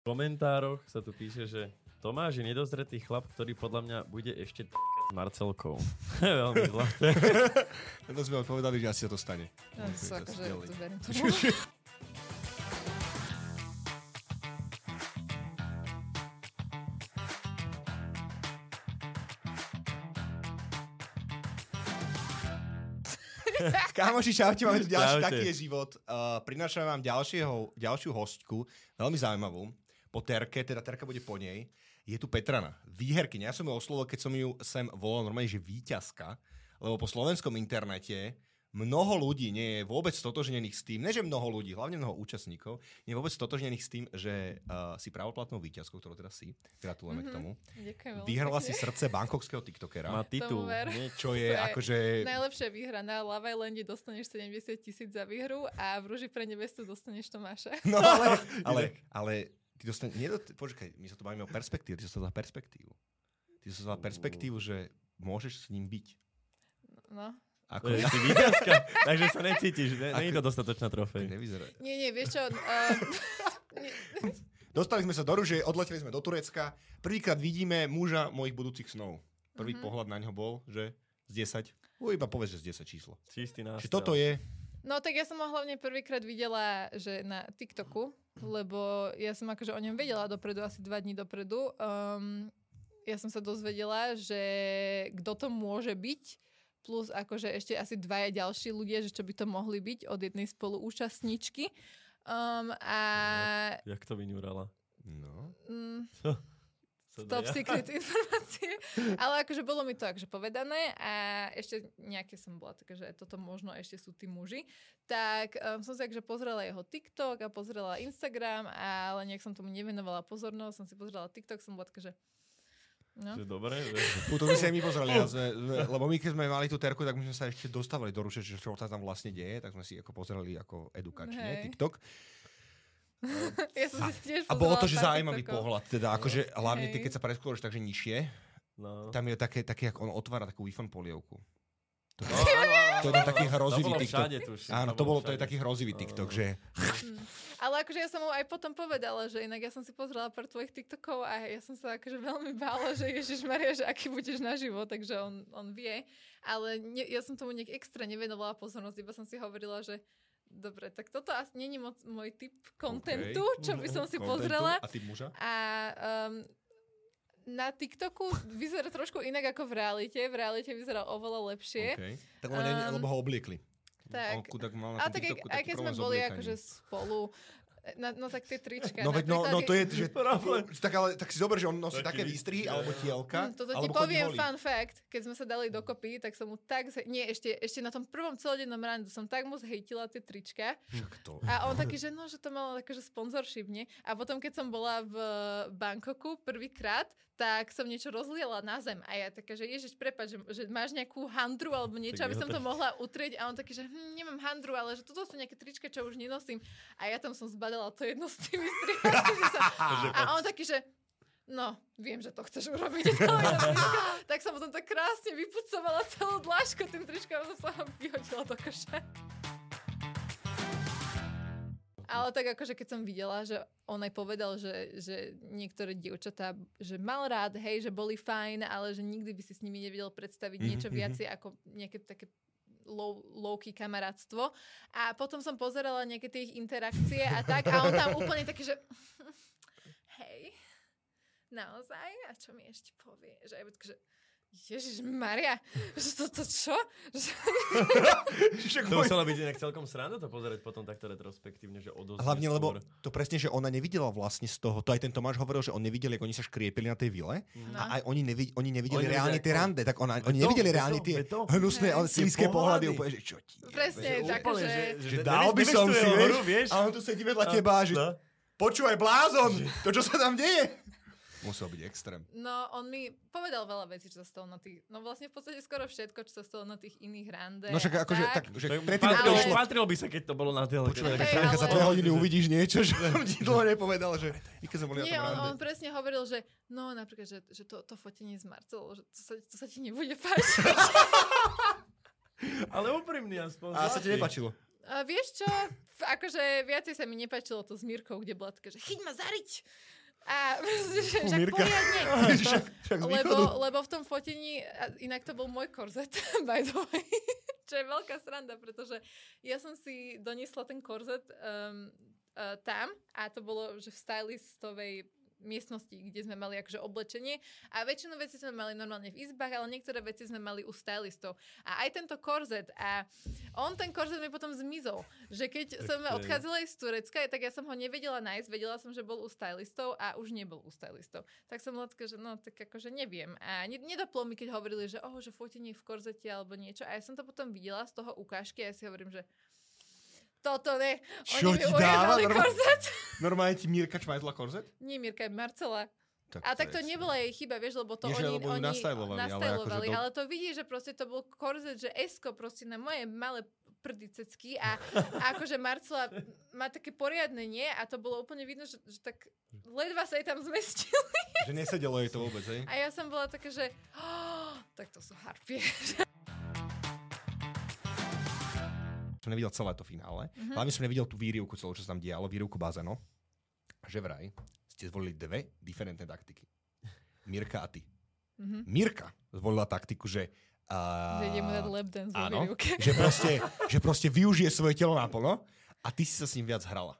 V komentároch sa tu píše, že Tomáš je nedozretý chlap, ktorý podľa mňa bude ešte s Marcelkou. Veľmi zlaté. To sme odpovedali, že asi sa to stane. No, to sú To skvelý. to verím tomu. Kámoši, čaute, máme tu ďalší Čaute. taký je život. Uh, prinášame vám ďalšieho, ďalšiu hostku, veľmi zaujímavú. Po Terke, teda Terka bude po nej. Je tu Petrana, výherkyňa. Ja som ju oslovil, keď som ju sem volal normálne, že víťazka, lebo po slovenskom internete mnoho ľudí nie je vôbec stotožnených s tým, ne že mnoho ľudí, hlavne mnoho účastníkov, nie je vôbec stotožnených s tým, že uh, si pravoplatnou víťazkou, ktorou teda si. Gratulujeme mm-hmm. k tomu. Ďakujem Vyhrala si srdce bankokského tiktokera, Má titul. Čo je To je akože... Najlepšia výhra na Love Islande dostaneš 70 tisíc za výhru a v Rúži pre nevestu dostaneš Tomáša. No ale, ale, ale ty dostane, nie, počkaj, my sa to bavíme o perspektíve, ty sa to za perspektívu. Ty sa za perspektívu, že môžeš s ním byť. No. Ako To je si víťazka, takže sa necítiš. Ne, nie je to dostatočná to trofej. nevyzerá. Nie, nie, vieš čo? Uh, Dostali sme sa do Ruže, odleteli sme do Turecka. Prvýkrát vidíme muža mojich budúcich snov. Prvý Mhm. pohľad na ňo bol, že z 10. U, iba povedz, že z 10 číslo. Čistý. Čiže toto je... no tak ja som ho hlavne prvýkrát videla, že na TikToku, lebo ja som akože o ňom vedela dopredu, asi dva dní dopredu. Um, ja som sa dozvedela, že kto to môže byť, plus akože ešte asi dvaja ďalší ľudia, že čo by to mohli byť od jednej spoluúčastničky. Um, a Jak to vyňurala? No. mm, top dá- secret informácie. Ale akože bolo mi to akože povedané a ešte nejaké som bola také, že toto možno ešte sú tí muži. Tak um, som si akože pozrela jeho TikTok a pozrela Instagram, ale nejak som tomu nevenovala pozornosť. Som si pozrela TikTok, som bola taká, že No. Že dobre, že... Fú, to by si aj my pozreli, ja sme, lebo my keď sme mali tú terku, tak my sme sa ešte dostávali do Ruše, že čo sa tam vlastne deje, tak sme si ako pozreli ako edukačne Hej. TikTok. Ja som si tiež A bolo to, že zaujímavý TikTokov. pohľad, teda akože hlavne ty, keď sa presklúraš takže nižšie, No. tam je také, také, ako on otvára takú wi polievku. To, No, áno, áno, to je taký hrozivý To bolo TikTok. všade, tuším. Áno, to bolo, to je všade. taký hrozivý TikTok, že Ale akože ja som mu aj potom povedala, že inak ja som si pozrela pár tvojich TikTokov a ja som sa akože veľmi bála, že Ježiš Maria, že aký budeš naživo, takže on, on vie. Ale ne, ja som tomu nejak extra nevenovala pozornosť, iba som si hovorila, že dobre, tak toto asi není moc môj typ kontentu, čo by som si kontentu. pozrela. A ty muža? A um, na TikToku vyzerá trošku inak ako v realite. V realite vyzerá oveľa lepšie. Okay. Tak Um, lebo ho obliekli. tak- On chudák mal na A tak aj, aj keď sme boli akože spolu, no, no tak tie trička. No veď, no, no to je, že... Tak, ale, tak si zober, že on nosí Taký také výstrihy, výstrih, alebo tielka, Hm, toto ti poviem holý. fun fact. Keď sme sa dali dokopy, tak som mu tak... Zhe- Nie, ešte, ešte na tom prvom celodennom rande som tak moc hejtila tie trička. Však to. A on taký, že no, že to malo akože sponsorship, nie? A potom, keď som bola v Bangkoku prvýkrát, tak som niečo rozliela na zem. A ja taká, že ježiš, prepáč, že, že máš nejakú handru alebo niečo, aby som to mohla utrieť. A on taký, že hm, nemám handru, ale že toto sú nejaké trička, čo už nenosím. A ja tam som zbadala to jedno s tými sa... A on taký, že no, viem, že to chceš urobiť. tak som potom tak krásne vypucovala celú dlášku tým tričkom a som sa ho vyhodila do koša. Ale tak akože keď som videla, že on aj povedal, že, že niektoré dievčatá, že mal rád, hej, že boli fajn, ale že nikdy by si s nimi nevedel predstaviť Mhm, niečo mhm. viacej ako nejaké také low, low-key kamarátstvo. A potom som pozerala nejaké tie ich interakcie a tak a on tam úplne taký, že hej, naozaj? A čo mi ešte povie? Že, že Ježiš Maria, že toto čo? To muselo byť inak celkom sranda to pozerať potom takto retrospektívne, že odoznie Hlavne, lebo skôr. to presne, že ona nevidela vlastne z toho, to aj ten Tomáš hovoril, že on nevidel, ako oni sa škriepili na tej vile no. a aj oni, nevi, oni nevideli Oni reálne tie rande, tak ona, oni to, nevideli veď reálne to, tie to. hnusné sílské pohľady, pohľady. úplne, že čo ti. Presne, Že tak, úplne, že- že, Že že dal by som si, vieš, a on tu sedí vedľa teba a že No. počúvaj blázon, to čo sa tam deje. Musel byť extrém. No, on mi povedal veľa vecí, čo sa stalo na tých... No vlastne v podstate skoro všetko, čo sa stalo na tých iných rande. No však akože, tak, že predtým, to Ale- išlo, Patrilo by sa, keď to bolo na telke. Počúvaj, tak- Franka, za ale- dve hodiny uvidíš niečo, čo som ti dlho nepovedal, že keď sme boli Nie, na tom on, on presne hovoril, že no napríklad, že, že to, to fotenie z Marcelou, že to sa, to sa ti nebude páčiť. Ale úprimný aspoň. A sa ti nepačilo. A vieš čo? Akože viacej sa mi nepáčilo to s Mírkou, kde bola taká, že chyť ma zariť! A že, že poriadne. lebo, lebo v tom fotení, inak to bol môj korzet, by the way, čo je veľká sranda, pretože ja som si doniesla ten korzet um, uh, tam a to bolo, že v stylistovej miestnosti, kde sme mali akože oblečenie a väčšinu vecí sme mali normálne v izbách, ale niektoré veci sme mali u stylistov. A aj tento korzet a on ten korzet mi potom zmizol, že keď Tak som je- odchádzala z Turecka, tak ja som ho nevedela nájsť, vedela som, že bol u stylistov a už nebol u stylistov. Tak som taká, že no, tak akože neviem. A ne, nedoplo mi, keď hovorili, že oh, že fotenie v korzete alebo niečo. A ja som to potom videla z toho ukážky a ja si hovorím, že toto ne. Čo Oni ti dáva? Normálne- korzet. Normálne ti Mírka čmajzla korzet? Nie, Mirka, Marcela. A tak to je- nebola jej chyba, vieš, lebo to Nie, že oni, lebo oni nastajlovali, ale nastajlovali, akože do- ale to vidíš, že proste to bol korzet, že esko proste na moje malé prdicecky a, a akože Marcela má také poriadne nie a to bolo úplne vidno, že, že tak ledva sa jej tam zmestil. Že nesedelo jej to vôbec, hej? A ja som bola taká, že oh, tak to sú harpie. Som nevidel celé to finále. Mhm. Hlavne som nevidel tú výrivku celú, čo sa tam dialo, výrivku bazénu. Že vraj ste zvolili dve diferentné taktiky. Mirka a ty. Mhm. Mirka zvolila taktiku, že... A... Že idem mu dať lap dance Áno, že proste, že proste využije svoje telo naplno a ty si sa s ním viac hrala.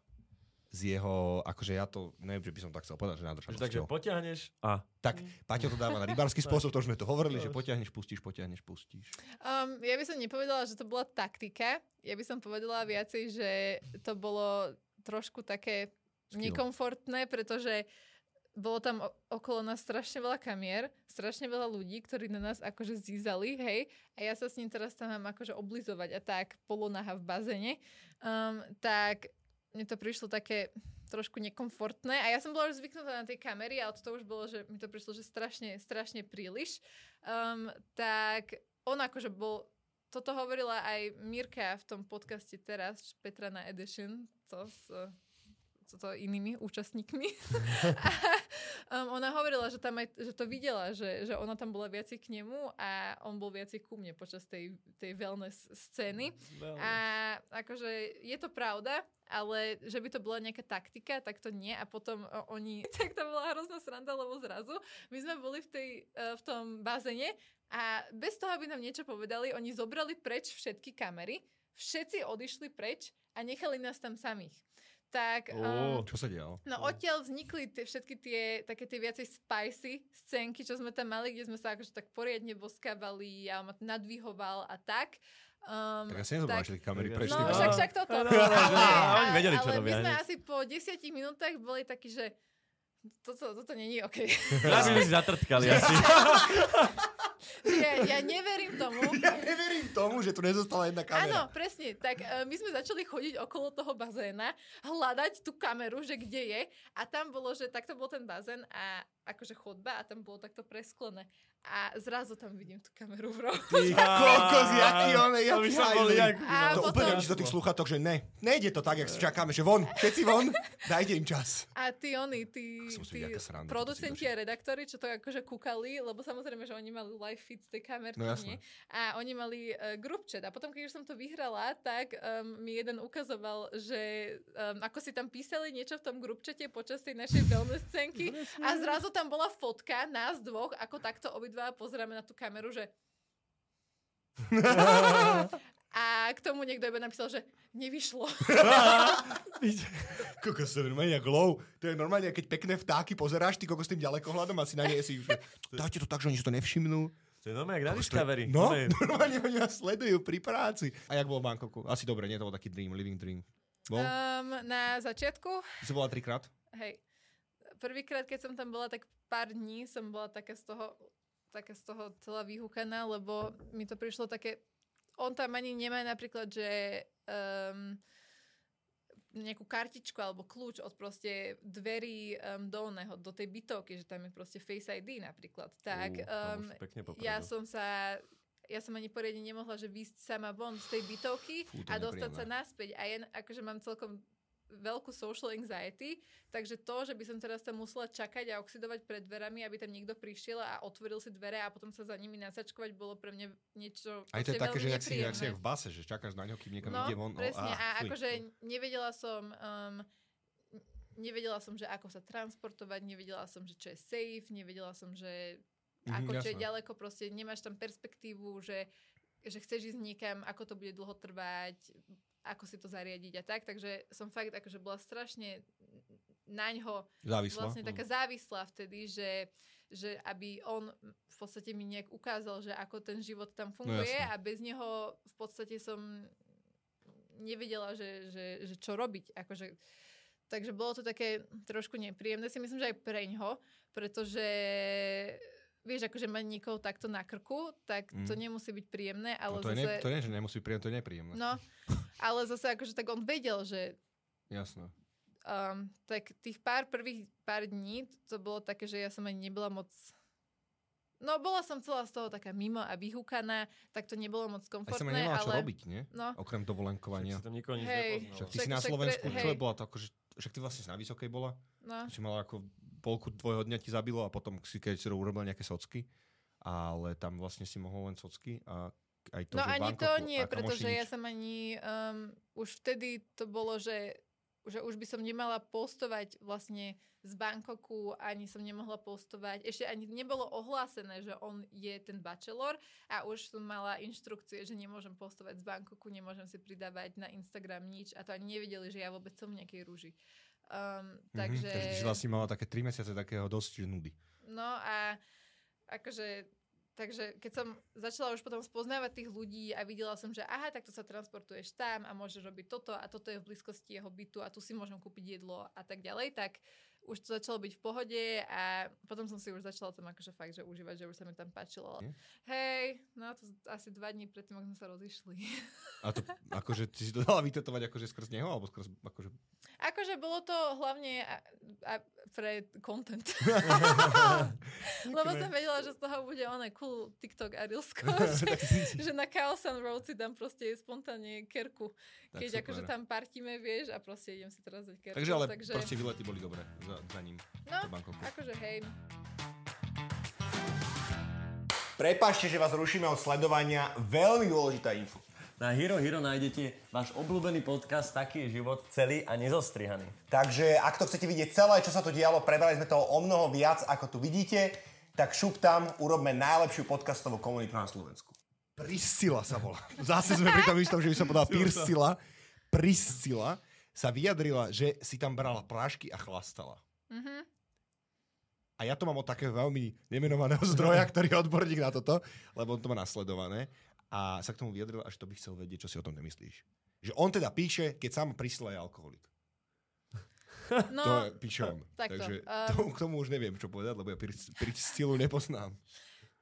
Z jeho, akože ja to, neviem, že by som tak chcel povedať, že nádržanosťou. takže potiahneš a Tak, Paťo to dáva na rybársky spôsob, to už sme to hovorili, že potiahneš, pustíš, potiahneš, pustíš. Um, ja by som nepovedala, že to bola taktika. Ja by som povedala viacej, že to bolo trošku také Skill. nekomfortné, pretože bolo tam o- okolo nás strašne veľa kamier, strašne veľa ľudí, ktorí na nás akože zízali, hej, a ja sa s ním teraz tam mám akože oblizovať a tak polonaha v bazene, um, tak mne to prišlo také trošku nekomfortné a ja som bola už zvyknutá na tej kamery, ale toto už bolo, že mi to prišlo, že strašne, strašne príliš. Um, tak on akože bol, toto hovorila aj Mirka v tom podcaste teraz, Petra na Edition, to s toto inými účastníkmi. a, um, ona hovorila, že, tam aj, že to videla, že, že ona tam bola viacej k nemu a on bol viacej ku mne počas tej, tej wellness scény. A akože je to pravda, ale že by to bola nejaká taktika, tak to nie. A potom oni... Tak to bola hrozná sranda, lebo zrazu my sme boli v, tej, eh, v tom bazene a bez toho, aby nám niečo povedali, oni zobrali preč všetky kamery, všetci odišli preč a nechali nás tam samých. Tak... Um, Čo sa dialo? No odtiaľ vznikli tie, všetky tie také tie viacej spicy scénky, čo sme tam mali, kde sme sa akože tak poriadne boskávali a on ma nadvihoval a tak. Um, Tak ja si nezobral, tie kamery Tak- prešli. No, však, však toto. No, no, no, no, Ale, oni vedeli, čo ale robia, my sme asi po 10 minútach boli takí, že toto, toto není OK. Ja by sme si zatrtkali asi. ja, ja neverím tomu. Ja neverím tomu, že tu nezostala jedna kamera. Áno, presne. Tak uh, my sme začali chodiť okolo toho bazéna, hľadať tú kameru, že kde je. A tam bolo, že takto bol ten bazén a akože chodba a tam bolo takto presklené. A zrazu tam vidím tú kameru v rohu. Ty kokos, jaký on je, To by jaký. A To potom- úplne do tých sluchatok, že ne, nejde to tak, jak si čakáme, že von, všetci von, dajte im čas. A tí oni, tí, si tí producenti a redaktori, čo to akože kúkali, lebo samozrejme, že oni mali live feed z tej kamerky, No nie? A oni mali uh, group chat. A potom, keď už som to vyhrala, tak um, mi jeden ukazoval, že um, ako si tam písali niečo v tom group chate počas tej našej wellness scénky a zrazu tam bola fotka nás dvoch, ako takto obidva pozeráme na tú kameru, že a k tomu niekto iba napísal, že nevyšlo. Kokos, to je normálne jak low. To je normálne, keď pekné vtáky pozeráš, ty kokos s tým ďalekohľadom a si na nej si už, že dajte to tak, že oni si to nevšimnú. To je normálne jak na Discovery. No, normálne oni nás sledujú pri práci. A jak bolo v Bangkoku? Asi dobre, nie? To bol taký dream, living dream. Bol? Um, na začiatku Si bola trikrát? Hej. Prvýkrát, keď som tam bola, tak pár dní som bola taká z toho, taká z toho celá vyhúkaná, lebo mi to prišlo také... On tam ani nemá napríklad, že um, nejakú kartičku alebo kľúč od proste dverí um, dolného do tej bytovky, že tam je proste Face ID napríklad. Tak tam um, ja som sa ja som ani poriadne nemohla, že výsť sama von z tej bytovky Fú, a dostať sa nepríjemné. naspäť. A ja akože mám celkom veľkú social anxiety, takže to, že by som teraz tam musela čakať a oxidovať pred dverami, aby tam niekto prišiel a otvoril si dvere a potom sa za nimi nasačkovať, bolo pre mňa niečo Aj to je také, že jak si, jak si v base, že čakáš na ňo, kým niekam No, ide von. presne. á, a fuj. akože nevedela som... Um, nevedela som, že ako sa transportovať, nevedela som, že čo je safe, nevedela som, že Mhm, ako čo je ďaleko, proste nemáš tam perspektívu, že, že chceš ísť niekam, ako to bude dlho trvať, ako si to zariadiť a tak, takže som fakt akože bola strašne na ňo Závislá. vlastne taká závislá vtedy, že, že aby on v podstate mi nejak ukázal, že ako ten život tam funguje jasné. a bez neho v podstate som nevedela, že, že, že čo robiť. Akože, takže bolo to také trošku nepríjemné, si myslím, že aj preňho, pretože vieš, akože mať niekoho takto na krku, tak to Mm. nemusí byť príjemné, ale No to, je zase... ne, to nie, že nemusí byť príjemné, to je nepríjemné. No, ale zase akože tak on vedel, že Jasné. um, tak tých pár prvých pár dní to bolo také, že ja som ani nebola moc... No, bola som celá z toho taká mimo a vyhúkaná, tak to nebolo moc Aj som komfortné, nemala čo ale... robiť, nie? No, Okrem Však dovolenkovania. si tam nikoho nič Hej. Však ty Však- si na však Slovensku, pre- čo je bola to akože, však ty vlastne na Vysokej bola, no. si mala ako polku tvojho dňa ti zabilo a potom si keď si urobil nejaké socky, ale tam vlastne si mohol len socky a aj to, no že ani to nie, pretože ja som ani... Um, už vtedy to bolo, že že už by som nemala postovať vlastne z Bangkoku, ani som nemohla postovať. Ešte ani nebolo ohlásené, že on je ten bachelor a už som mala inštrukcie, že nemôžem postovať z Bangkoku, nemôžem si pridávať na Instagram nič a to ani nevedeli, že ja vôbec som v nejakej rúži. Um, Mhm, takže... takže ty si vlastne mala také 3 mesiace takého dosť nudy. No a akože, takže keď som začala už potom spoznávať tých ľudí a videla som, že aha, takto sa transportuješ tam a môžeš robiť toto a toto je v blízkosti jeho bytu a tu si môžem kúpiť jedlo a tak ďalej, tak už to začalo byť v pohode a potom som si už začala tam akože fakt, že užívať, že už sa mi tam páčilo. Nie? Hej, no to asi dva dní predtým, ako sme sa rozišli. A to akože ty si to dala vytetovať akože skrz neho, alebo skrz akože... Akože bolo to hlavne a, a pre content. Lebo som vedela, že z toho bude oné cool TikTok a Reelsko, že, že na Chaos and Road si dám proste spontánne kerku. Keď akože tam partíme, vieš, a proste idem si teraz dať kerku. Takže ale takže, proste výlety boli dobré za, za ním. No, akože hej. Prepašte, že vás rušíme od sledovania. Veľmi dôležitá info. Na Hero Hero nájdete váš obľúbený podcast Taký je život celý a nezostrihaný. Takže ak to chcete vidieť celé, čo sa tu dialo, prebrali sme toho o mnoho viac, ako tu vidíte, tak šup tam, urobme najlepšiu podcastovú komunitu na Slovensku. Priscila sa volá. Zase sme pri tom istom, že by som povedal Priscila. Priscila sa vyjadrila, že si tam brala prášky a chlastala. Mhm. A ja to mám od takého veľmi nemenovaného zdroja, ktorý je odborník na toto, lebo on to má nasledované. A sa k tomu vyjadril, až to by chcel vedieť, čo si o tom nemyslíš. Že on teda píše, keď sám Priscila je alkoholik. No, To píše on. takto, Takže um, tomu, k tomu už neviem, čo povedať, lebo ja Priscilu nepoznám.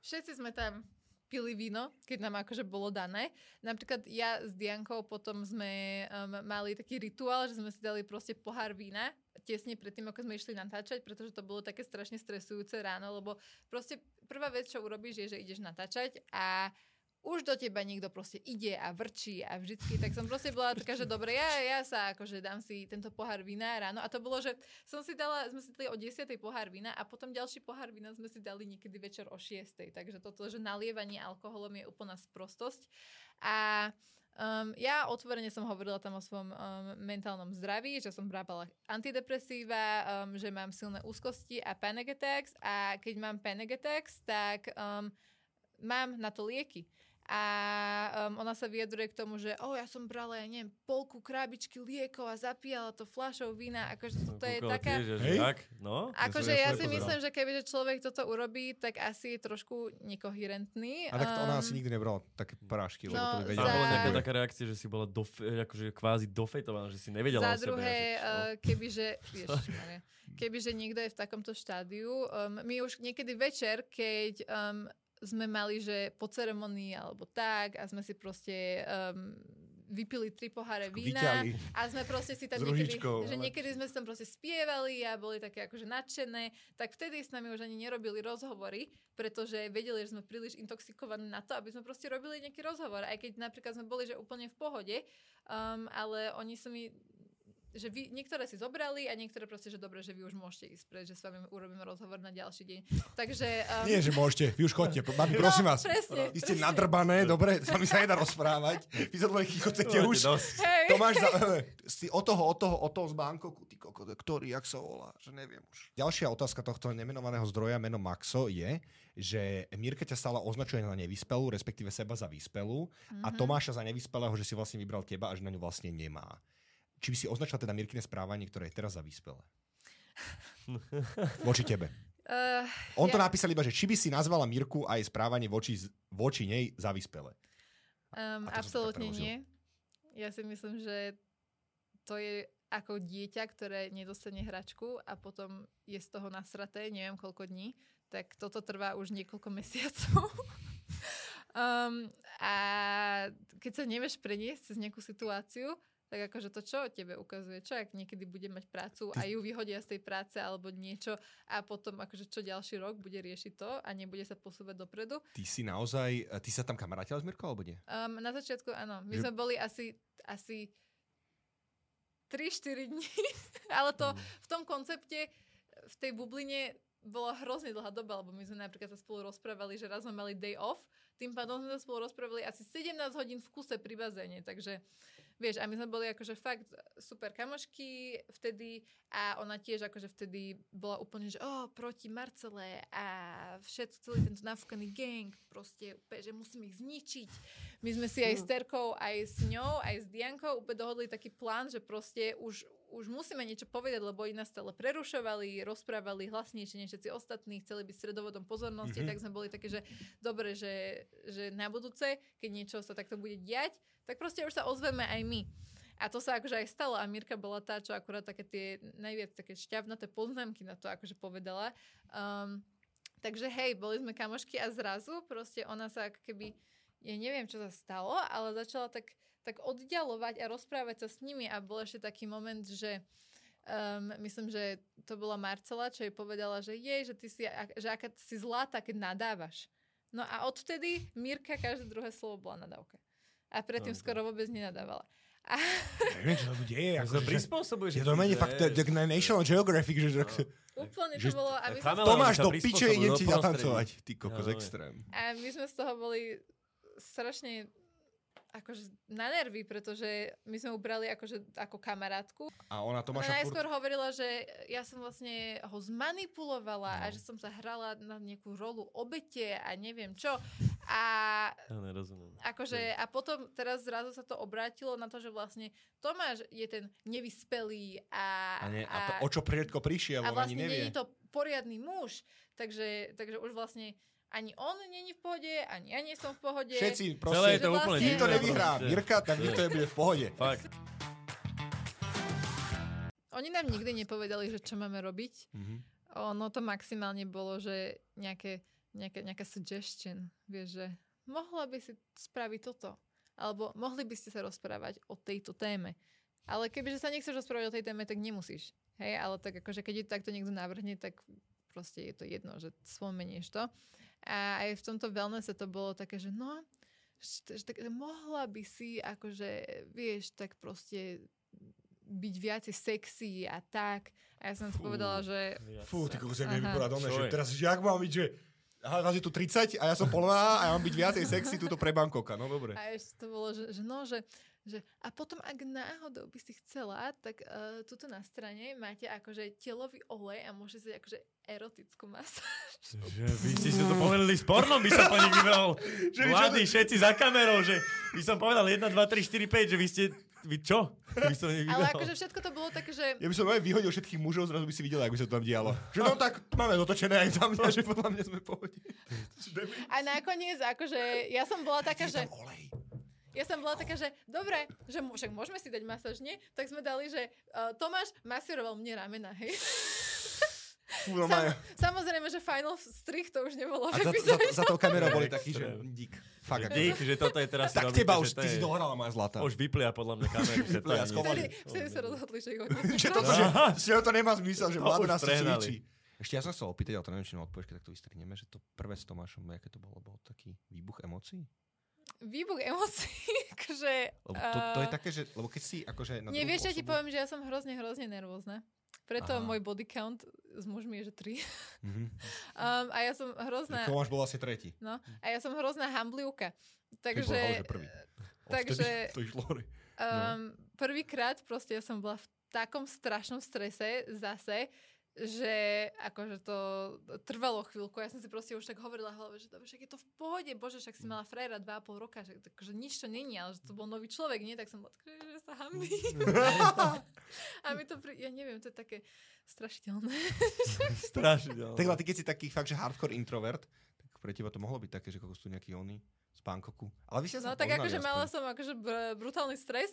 všetci sme tam pili víno, keď nám akože bolo dané. Napríklad ja s Diankou potom sme um, mali taký rituál, že sme si dali proste pohár vína tesne predtým, ako sme išli natáčať, pretože to bolo také strašne stresujúce ráno, lebo proste prvá vec, čo urobíš, je, že ideš natáčať a už do teba niekto proste ide a vrčí a vždycky, tak som proste bola taká, že dobre, ja, ja sa akože dám si tento pohár vína ráno a to bolo, že som si dala, sme si dali o 10. pohár vína a potom ďalší pohár vína sme si dali niekedy večer o 6. Takže toto, že nalievanie alkoholom je úplná sprostosť a Um, ja otvorene som hovorila tam o svojom um, mentálnom zdraví, že som brávala antidepresíva, um, že mám silné úzkosti a panic attacks a keď mám panic attacks, tak um, mám na to lieky. A um, ona sa vyjadruje k tomu, že oh, ja som brala, ja neviem, polku krábičky liekov a zapíjala to fľašou vína. Akože to je Kúkol taká... tiež, že Hej? jak? No? Akože Ja ja si myslím, že keby že človek toto urobí, tak asi je trošku nekoherentný. A tak to ona Um, asi nikdy nebrala také prášky, lebo to by no, vedela. Tam bola Za- nejaká taká reakcia, že si bola dof- akože kvázi dofejtovaná, že si nevedela Za o sebe. druhé, že, čo? uh, kebyže, ježišmaria, kebyže niekto je v takomto štádiu, um, my už niekedy večer, keď um, sme mali, že po ceremonii alebo tak a sme si proste um, vypili tri poháre vína Vyťali. a sme proste si tam niekedy, že ale- niekedy sme si tam proste spievali a boli také akože nadšené, tak vtedy s nami už ani nerobili rozhovory, pretože vedeli, že sme príliš intoxikovaní na to, aby sme proste robili nejaký rozhovor. Aj keď napríklad sme boli, že úplne v pohode, um, ale oni sa mi že vy, niektoré si zobrali a niektoré proste, že dobre, že vy už môžete ísť preč, že s vami urobíme rozhovor na ďalší deň. Takže... Um, Nie, že môžete, vy už chodte, babi, prosím vás. presne, Vy ste presne. nadrbané, dobre, s vami sa nedá rozprávať. Vy sa Máte už. Hej. Tomáš, za, si od toho, od toho, od toho z Bangkoku, ty koko, ktorý, jak sa volá, že neviem už. Ďalšia otázka tohto nemenovaného zdroja, meno Maxo, je, že Mirka ťa stále označuje na nevyspelú, respektíve seba za vyspelú Mhm. a Tomáša za nevyspelého, že si vlastne vybral teba a že na ňu vlastne nemá. Či by si označila teda Mirkine správanie, ktoré je teraz za vyspelé? Voči tebe. Uh, On to Ja- napísal iba, že či by si nazvala Mirku a jej správanie voči, voči nej za vyspelé. Um, to absolútne nie. Ja si myslím, že to je ako dieťa, ktoré nedostane hračku a potom je z toho nasraté, neviem koľko dní, tak toto trvá už niekoľko mesiacov. um, a keď sa nevieš preniesť cez nejakú situáciu, tak akože to čo o tebe ukazuje? Čo ak niekedy bude mať prácu a ju vyhodia z tej práce alebo niečo a potom akože čo ďalší rok bude riešiť to a nebude sa posúvať dopredu? Ty si naozaj, e, ty sa tam kamarátila s Mirkou, alebo nie? Um, na začiatku áno. My Že- sme boli asi, asi 3-4 dní, ale to v tom koncepte, v tej bubline bola hrozne dlhá doba, lebo my sme napríklad sa spolu rozprávali, že raz sme mali day off, tým pádom sme sa spolu rozprávali asi 17 hodín v kuse pri bazéne, takže vieš, a my sme boli akože fakt super kamošky vtedy a ona tiež akože vtedy bola úplne, že oh, proti Marcele a všetko, celý tento nafúkaný gang, proste úplne, že musím ich zničiť. My sme si aj s Terkou, aj s ňou, aj s Diankou úplne dohodli taký plán, že proste už, už musíme niečo povedať, lebo oni nás stále prerušovali, rozprávali hlasnejšie než všetci ostatní, chceli byť stredovodom pozornosti, mm-hmm. tak sme boli také, že dobre, že, že na budúce, keď niečo sa takto bude diať, tak proste už sa ozveme aj my. A to sa akože aj stalo a Mirka bola tá, čo akurát také tie najviac také šťavnaté poznámky na to akože povedala. Um, takže hej, boli sme kamošky a zrazu proste ona sa keby, ja neviem, čo sa stalo, ale začala tak, tak oddialovať a rozprávať sa s nimi a bol ešte taký moment, že um, myslím, že to bola Marcela, čo jej povedala, že jej, že ty si, že aká si zlatá, keď nadávaš. No a odvtedy Mirka každé druhé slovo bola nadávka. A predtým No, skoro vôbec nenadávala. A, Neviem, čo sa tu deje. Ja sa Akože, prispôsobuješ. je to menej fakt, tak na National Geographic, že... že úplne Že- to bolo... A my, sme, Chameleóni Tomáš, sa do piče, idem ti zatancovať. Ty kokos, No, extrém. a my sme z toho boli strašne akože na nervy, pretože my sme ju brali akože ako kamarátku. A ona Ona Tomáša furt... najskôr hovorila, že ja som vlastne ho zmanipulovala No. a že som sa hrala na nejakú rolu obete a neviem čo. A Ja nerozumiem. akože, a potom teraz zrazu sa to obrátilo na to, že vlastne Tomáš je ten nevyspelý a, A, nie, a to, o čo predko prišiel, a on ani vlastne nie je to poriadny muž. Takže, takže už vlastne ani on není v pohode, ani ja nie som v pohode. Všetci, Celé proste, je to úplne vlastne- nikto divné, nevyhrá. Mirka, tak nikto nebude v pohode. Fakt. Oni nám nikdy nepovedali, že čo máme robiť. Mhm. Ono to maximálne bolo, že nejaké, nejaké, nejaká suggestion, vieš, že mohla by si spraviť toto. Alebo mohli by ste sa rozprávať o tejto téme. Ale kebyže sa nechceš rozprávať o tej téme, tak nemusíš. Hej, ale tak akože keď je takto niekto navrhne, tak proste je to jedno, že spomenieš to. A aj v tomto wellnesse to bolo také, že no, že, že, tak, mohla by si akože, vieš, tak proste byť viacej sexy a tak. A ja som Fú. povedala, že Fú, ty kokos, mi že teraz, že jak mám byť, že aha, je tu 30 a ja som plná a ja mám byť viacej sexy túto pre Bangkoka, no dobre. A ešte to bolo, že, že no, že, že a potom ak náhodou by si chcela, tak uh, tuto na strane máte akože telový olej a môžete si akože erotickú masáž. Že vy ste si to povedali s pornom, by som pani vybral. Mladí, všetci za kamerou, že by som povedal 1, 2, 3, 4, 5, že vy ste, vy čo? By som Ale akože všetko to bolo také, že Ja by som aj vyhodil všetkých mužov, zrazu by si videla, ako by sa to tam dialo. Že no tak máme dotočené aj tam, že podľa mňa sme v pohode. a nakoniec akože ja som bola taká, že Tam olej. Ja som bola taká, že dobre, že však môžeme si dať masáž, nie? Tak sme dali, že uh, Tomáš masíroval mne ramena, hej. Fú, no majú. Samozrejme, že final strich to už nebolo A v za, epizóde. za, za tou kamerou boli takí, že dík. Fakt. Dík, že toto je teraz... Tak robíte, teba už, to ty je- si dohrala, moja zlatá. Už vyplia podľa mňa kamery, to Vyplia. Vtedy, sa rozhodli, že. Že toto, že, že to nemá zmysel, že To vláda už nás cvičí. Ešte ja som chcel opýtať, ale to neviem, či nám odpovieš, keď takto vystrihneme, že to prvé s Tomášom, aké to bolo, bol taký výbuch emócií? Výbuch emócií, akože... Lebo to, to je eh, také, že, lebo keď si akože na Nie, druhú vieš, čo ti poviem, že ja som hrozne, hrozne nervózna. Preto Aha. môj body count s mužmi je, že 3. Mhm. um, a ja som hrozná... Komáš bol asi tretí. No, a ja som hrozná hamblivka. Takže, prvý. takže- To išlo hore. um, prvýkrát proste ja som bola v takom strašnom strese zase, že akože to trvalo chvíľku. Ja som si proste už tak hovorila hlave, že dobre, však je to v pohode, bože, však si mala frajera 2,5 roka, že akože nič to není, ale že to bol nový človek, nie? Tak som bola že sa hambí. A mi to, pri... ja neviem, to je také strašidelné. Strašne. Tak ty keď si taký fakt, že hardcore introvert, tak pre teba to mohlo byť také, že kokos tu nejaký oný z Bangkoku. Ale vy ste sa No tak akože mala som akože br- brutálny stres,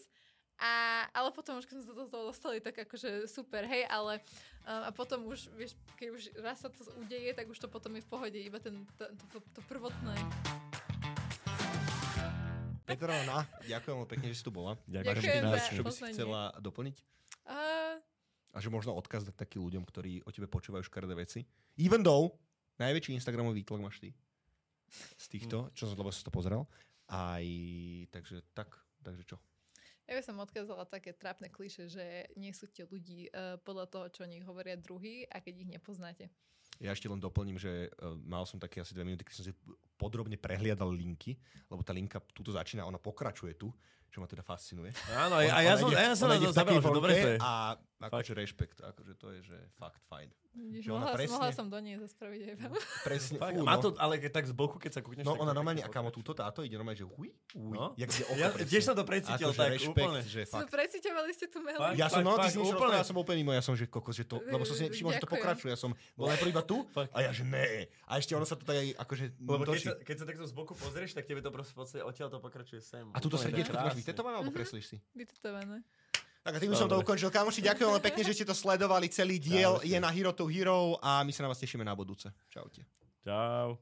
a, ale potom už keď sme sa do toho dostali, tak akože super, hej, ale um, a potom už, vieš, keď už raz sa to udeje, tak už to potom je v pohode, iba ten, to, to, to prvotné. Petrona, ďakujem veľmi pekne, že si tu bola. Ďakujem Máš za Čo by si chcela doplniť? A, A že možno odkaz dať takým ľuďom, ktorí o tebe počúvajú škaredé veci. Even though, najväčší Instagramový výtlak máš ty. Z týchto, čo som, lebo som to pozrel. Aj, takže tak, takže čo? Ja by som odkázala také trápne kliše, že nie súďte ľudí uh, podľa toho, čo o nich hovoria druhý a keď ich nepoznáte. Ja ešte len doplním, že uh, mal som také asi dve minúty, keď som si podrobne prehliadal linky, lebo tá linka túto začína, ona pokračuje tu, čo ma teda fascinuje. Áno, a Ona- ja, a ja ona som, ide- ja som ona na to zabral, že dobre to je. A akože rešpekt, akože to je, že fakt fajn. Ona mohla, presne- mohla som do nej zaspraviť aj vám. Presne, Fakt, fú, má no. to, ale tak z boku, keď sa kúkneš... No tak ona normálne, a kamo túto táto ide normálne, že uj, uj, No. jak ide oko Ja tiež som to precítil Akože tak rešpekt, úplne. že fakt. preciťovali ste tu mail. Fakt? Ja som, no, ty si úplne. ja som úplne mimo, ja som, že kokos, že to, lebo som si nevšimol, že to pokračuje, ja som bol najprv iba tu a ja, že ne. A ešte ono sa to tak aj akože Lebo keď sa, keď sa takto z boku pozrieš, tak tebe to proste odtiaľ to pokračuje sem. A túto srdiečko ty máš vytetované, Mhm. alebo kreslíš si? Vytetované. Tak a tým som to Dobre. ukončil. Kamoši, ďakujem veľmi pekne, že ste to sledovali. Celý diel Čaute. je na Hero to Hero a my sa na vás tešíme na budúce. Čaute. Čau.